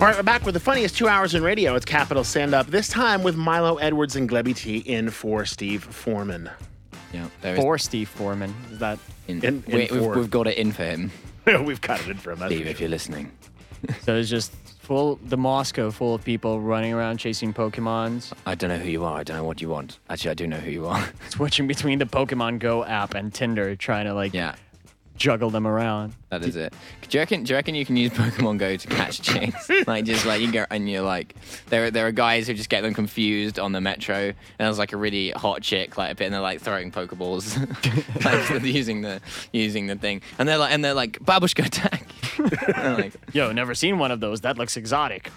All right, we're back with the funniest two hours in radio. It's Capital Stand Up. This time with Milo Edwards and Glebby T in for Steve Foreman. Yeah, there is For Steve Foreman. Is that in, in- in we, we've, for- we've got it in for him, We've got it in for him. that's Steve, if you're listening. so? It's just full the Moscow full of people running around chasing Pokemons, I don't know who you are. I don't know what you want. Actually, I do know who you are. switching between the Pokemon Go app and Tinder, trying to like yeah, juggle them around. that is it. Do you reckon? Do you reckon you can use Pokemon Go to catch chicks? like just like you go and you're like, there there are guys who just get them confused on the metro, and there's like a really hot chick like, a bit, and they're like throwing Pokeballs, like using the using the thing, and they're like and they're like babushka attack. Like, Yo, never seen one of those. That looks exotic.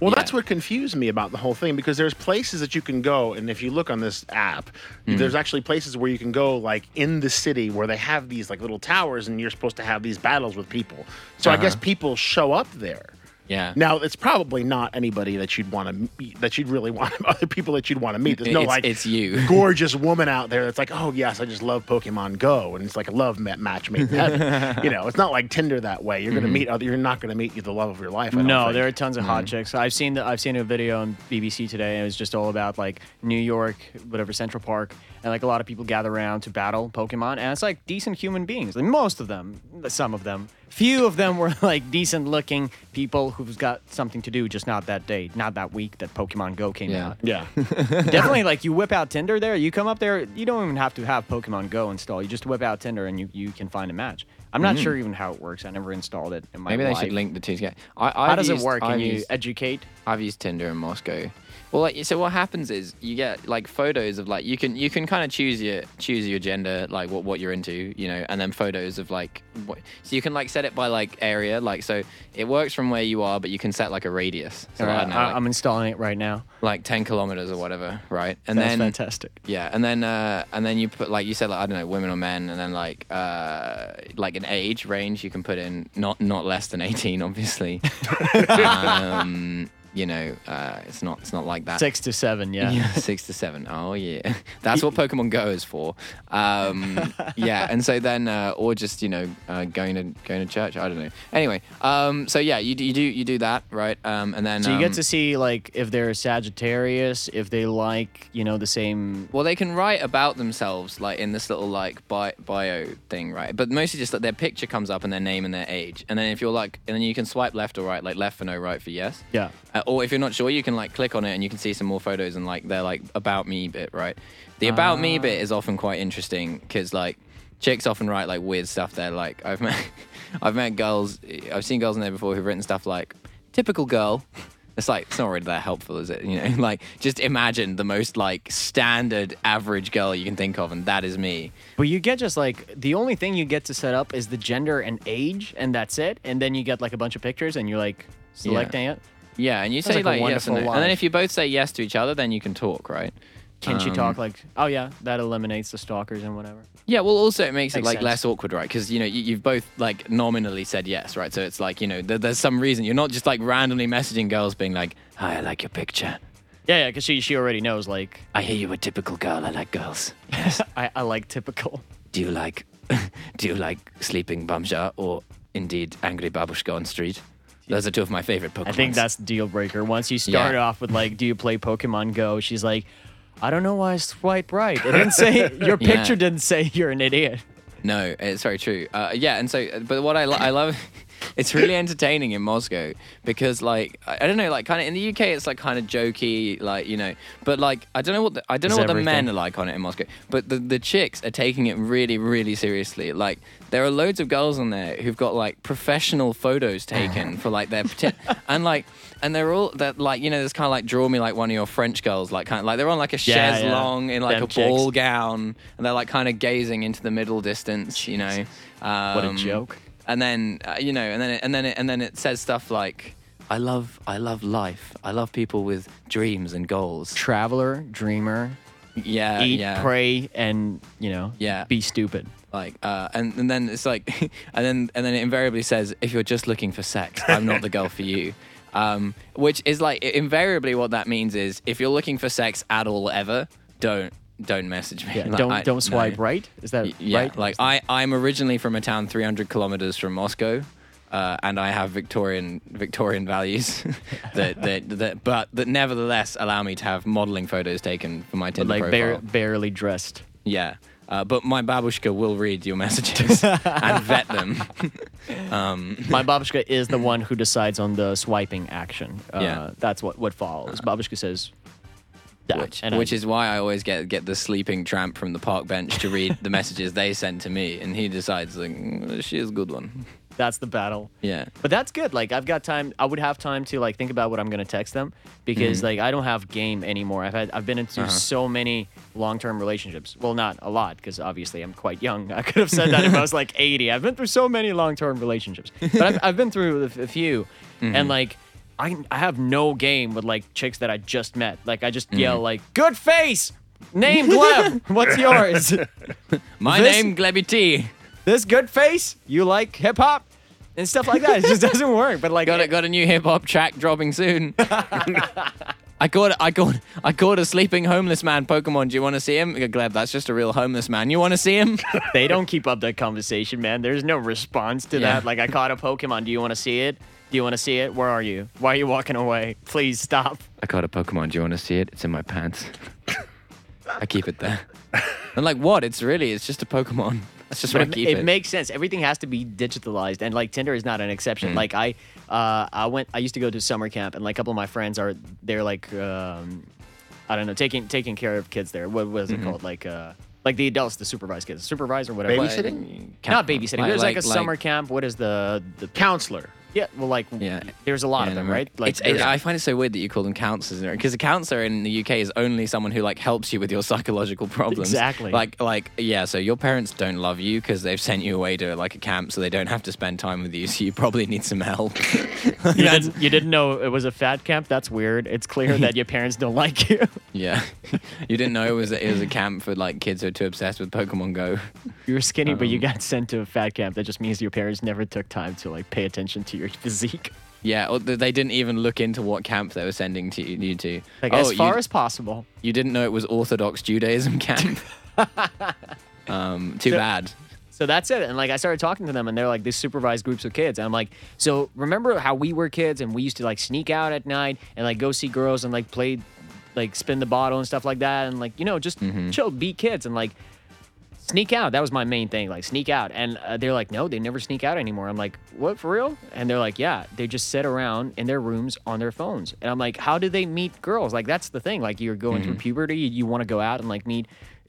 Well, Yeah. that's what confused me about the whole thing because there's places that you can go, and if you look on this app, Hmm. there's actually places where you can go, like in the city, where they have these like little towers, and you're supposed to have these battles with people. So I Uh-huh. guess people show up there. Yeah. Now it's probably not anybody that you'd want to meet, that you'd really want other people that you'd want to meet. There's no It's- like it's you. gorgeous woman out there that's like, oh yes, I just love Pokemon Go, and it's like a love ma- match made in heaven. you know, it's not like Tinder that way. You're gonna meet other. You're not gonna meet the love of your life. I don't No, think. there are tons of hot Mm. chicks. I've seen the, I've seen a video on BBC today, and it was just all about like New York, whatever Central Park, and like a lot of people gather around to battle Pokemon, and it's like decent human beings. Like most of them, some of them, few of them were like decent looking people who've got something to do, just not that day, not that week that Pokemon Go came Yeah. out. Yeah. Definitely, like you whip out Tinder there, you come up there, you don't even have to have Pokemon Go installed. You just whip out Tinder and you, you can find a match. I'm not mm-hmm. sure even how it works. I never installed it in my. Maybe they life. should link the two together. I, I've How does used- it work? Can I've you used- educate? I've used Tinder in Moscow. Well, like, so what happens is you get like photos of like you can you can kind of choose your choose your gender like what what you're into, you know, and then photos of like what, so you can like set it by like area, like so it works from where you are, but you can set like a radius, so I Alright, don't know, I- like, I'm installing it right now. like ten kilometers or whatever, right? And That's then fantastic. yeah, and then uh, and then you put like you said like I don't know women or men, and then like uh, like an age range you can put in not not less than eighteen, obviously. um, you know, uh, it's not it's not like that. Six to seven, yeah. Yeah, six to seven. Oh yeah, that's what Pokemon Go is for. Um, yeah, and so then, uh, or just you know, uh, going to going to church. I don't know. Anyway, um, so yeah, you, do- you do you do that right, um, and then So you get um, to see like if they're Sagittarius, if they like you know the same. Well, they can write about themselves like in this little like bi- bio thing, right? But mostly just that their picture comes up and their name and their age, and then if you're like, and then you can swipe left or right, like left for no, right for yes. Yeah. Uh, or if you're not sure, you can like click on it and you can see some more photos and like they're like about me bit, right? The about me ah. bit is often quite interesting because like chicks often write like weird stuff there. Like I've met, I've met girls, I've seen girls in there before who've written stuff like typical girl. It's like it's not really that helpful, is it? You know, like just imagine the most like standard average girl you can think of, and that is me. But you get just like the only thing you get to set up is the gender and age, and that's it. And then you get like a bunch of pictures, and you're like selecting it. Yeah, and you Sounds say like a like, yes and no, wonderful and then life. if you both say yes to each other, then you can talk, right? Can't you Um, talk like, oh yeah, that eliminates the stalkers and whatever. Yeah, well, also it makes, it Makes like sense. less awkward, right? Because you know you, you've both like nominally said yes, right? So it's like you know there, there's some reason you're not just like randomly messaging girls being like, "Hi, I like your picture. Yeah, yeah, because she she already knows like I hear you're a typical girl. I like girls. I, I like typical. Do you like, do you like sleeping bumja or indeed angry babushka on street? Those are two of my favorite Pokemon. I think that's the deal breaker. Once you start Yeah. off with like, do you play Pokemon Go? She's like, I don't know why I swiped right. It didn't say your Yeah. picture didn't say you're an idiot. No, it's very true. Uh, yeah, and so, but what I, lo- I love, it's really entertaining in Moscow because, like, I, I don't know, like, kind of in the UK, it's like kind of jokey, like, you know, but like, I don't know what the, I don't know It's what the men are like on it in Moscow, but the the chicks are taking it really, really seriously. Like, there are loads of girls on there who've got like professional photos taken for like their, and like. And they're all that like you know there's kind of like draw me like one of your French girls like kind of like they're on like a Yeah, chaise yeah. longue in like Them a chicks. ball gown and they're like kind of gazing into the middle distance you know um, What a joke. And then uh, you know and then it, and then it, and then it says stuff like i love i love life i love people with dreams and goals Traveler, dreamer, yeah eat, yeah pray, and you know, Yeah. be stupid. like uh, and, and then it's like and then and then it invariably says if you're just looking for sex i'm not the girl for you um, which is like invariably what that means is if you're looking for sex at all ever don't don't message me Yeah, Like, don't I- don't no. swipe right. Is that Y- yeah, right? like I, I'm originally from a town 300 kilometers from Moscow. Uh, and I have Victorian Victorian values that, that that but that nevertheless allow me to have modeling photos taken for my But Tinder like profile. bare, barely dressed. Yeah. Uh, but my babushka will read your messages and vet them. um, My babushka is the one who decides on the swiping action. Uh, Yeah. That's what, what follows. Babushka says. Which, which is why I always get get the sleeping tramp from the park bench to read the messages they send to me, and he decides like "Mm, she is a good one. that's the battle. Yeah. But that's good. Like I've got time. I would have time to like think about what I'm gonna text them because Mm-hmm. like I don't have game anymore. I've had I've been into Uh-huh. so many long term relationships. Well, not a lot because obviously I'm quite young. I could have said that if I was like 80. I've been through so many long term relationships, but I've, I've been through a, a few, Mm-hmm. and like. I, I have no game with like chicks that I just met. Like I just yell mm. like "Good face, name Gleb. What's yours? My This- name Glebby T. this good face? You like hip hop and stuff like that. It just doesn't work. But like Got a, got a new hip hop track dropping soon. I caught I caught I caught a sleeping homeless man Pokemon. Do you want to see him? Gleb, that's just a real homeless man. You want to see him? they don't keep up that conversation, man. There's no response to Yeah. that. Like I caught a Pokemon. Do you want to see it? Do you want to see it? Where are you? Why are you walking away? Please stop. I caught a Pokemon. Do you want to see it? It's in my pants. I keep it there. I'm like, what? It's really, it's just a Pokemon. That's just But where I it, keep it it. makes sense. Everything has to be digitalized, and like Tinder is not an exception. Mm. Like I, uh, I went. I used to go to summer camp, and like a couple of my friends are they're like, um, I don't know, taking taking care of kids there. What was Mm-hmm. it called? Like, uh, like the adults, the supervised kids, supervisor, whatever. Babysitting? Not babysitting. There's like, a summer camp. What is the the Counselor. Yeah, well, like Yeah. there's a lot Yeah, of them, right? Like it, I find it so weird that you call them counselors because a counselor in the UK is only someone who like helps you with your psychological problems. Exactly. Like like yeah. So your parents don't love you because they've sent you away to like a camp, so they don't have to spend time with you. So you probably need some help. you, didn't, you didn't know it was a fat camp. That's weird. It's clear that your parents don't like you. yeah. you didn't know it was it was a camp for like kids who are too obsessed with Pokemon Go. You were skinny, but you Um, got sent to a fat camp. That just means your parents never took time to like pay attention to your physique. Yeah, or they didn't even look into what camp they were sending to you, you to. Like oh, as far you, as possible. you didn't know it was Orthodox Judaism camp. um, too bad. So that's it. And like I started talking to them, and they're like these supervised groups of kids. And I'm like, so remember how we were kids and we used to like sneak out at night and like go see girls and like play, like spin the bottle and stuff like that, and like you know just chill, be kids and like sneak out. That was my main thing, like sneak out. And uh, they're like, no, they never sneak out anymore. I'm like, what for real? And they're like, yeah, they just sit around in their rooms on their phones. And I'm like, how do they meet girls? Like that's the thing. Like you're going through puberty, you, you want to go out and like meet,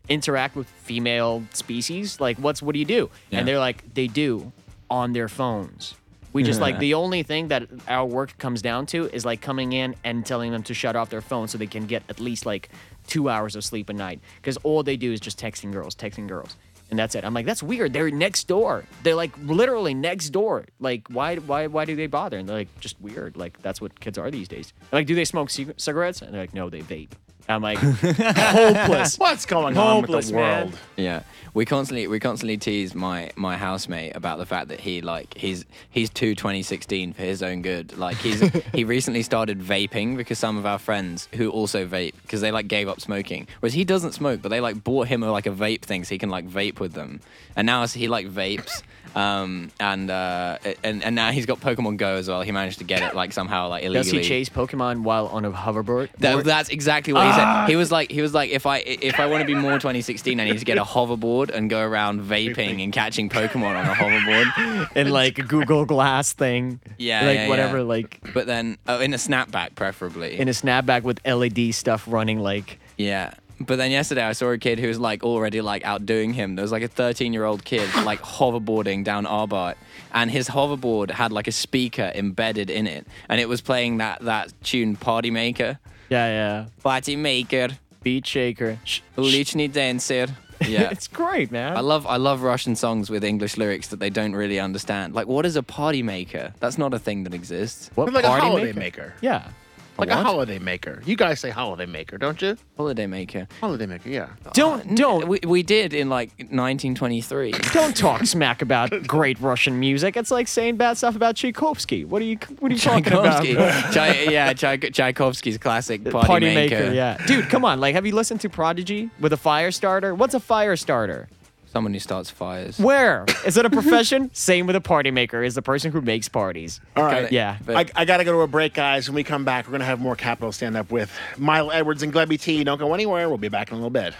interact with female species. Like what's what do you do? Yeah. And they're like, they do on their phones. We just like the only thing that our work comes down to is like coming in and telling them to shut off their phone so they can get at least like two hours of sleep a night. Because all they do is just texting girls, texting girls. And that's it. I'm like, that's weird. They're next door. They're like literally next door. Like, why, why, why do they bother? And they're like, just weird. Like, that's what kids are these days. I'm like, do they smoke cig- cigarettes? And they're like, no, they vape. I'm like, hopeless. What's going on with Hopeless, the man. world? Yeah, we constantly we constantly tease my my housemate about the fact that he like he's he's too 2016 for his own good. Like he's he recently started vaping because some of our friends who also vape because they like gave up smoking, whereas he doesn't smoke, but they like bought him a, like a vape thing so he can like vape with them, and now he like vapes. Um and uh and and now he's got Pokemon Go as well. He managed to get it like somehow like illegally. Does he chase Pokemon while on a hoverboard? That, that's exactly what he said. He was like, he was like, if I if I want to be more 2016, I need to get a hoverboard and go around vaping and catching Pokemon on a hoverboard. in like a Google Glass thing. Yeah, like yeah, whatever, yeah. like But then oh, in a snapback, preferably. in a snapback with LED stuff running. Like yeah. But then yesterday I saw a kid who was like already like outdoing him. There was like a 13 year old kid like hoverboarding down Arbat, and his hoverboard had like a speaker embedded in it, and it was playing that that tune Party Maker. yeah, yeah, Party Maker, beat shaker. Sh- sh- Ulichny Dancer. Yeah. it's great, man. I love I love Russian songs with English lyrics that they don't really understand. Like, what is a party maker? That's not a thing that exists. what Like a party holiday maker? maker. Yeah, Like a what? holiday maker. You guys say holiday maker, don't you? Holiday maker. Holiday maker, yeah. don't don't We, we did in like 1923. don't talk smack about great Russian music. It's like saying bad stuff about Tchaikovsky. What are you What are you talking about? Chai- yeah, Chai- Tchaikovsky's classic party, Party maker. maker, yeah. Dude, come on. Like, have you listened to Prodigy with a fire starter? What's a fire starter? Someone who starts fires. Where? Is it a profession? Same with a party maker. Is the person who makes parties. All right. Kinda- Yeah. I, I got to go to a break, guys. When we come back, we're going to have more Capital stand up with Milo Edwards and Glebby T. Don't go anywhere. We'll be back in a little bit.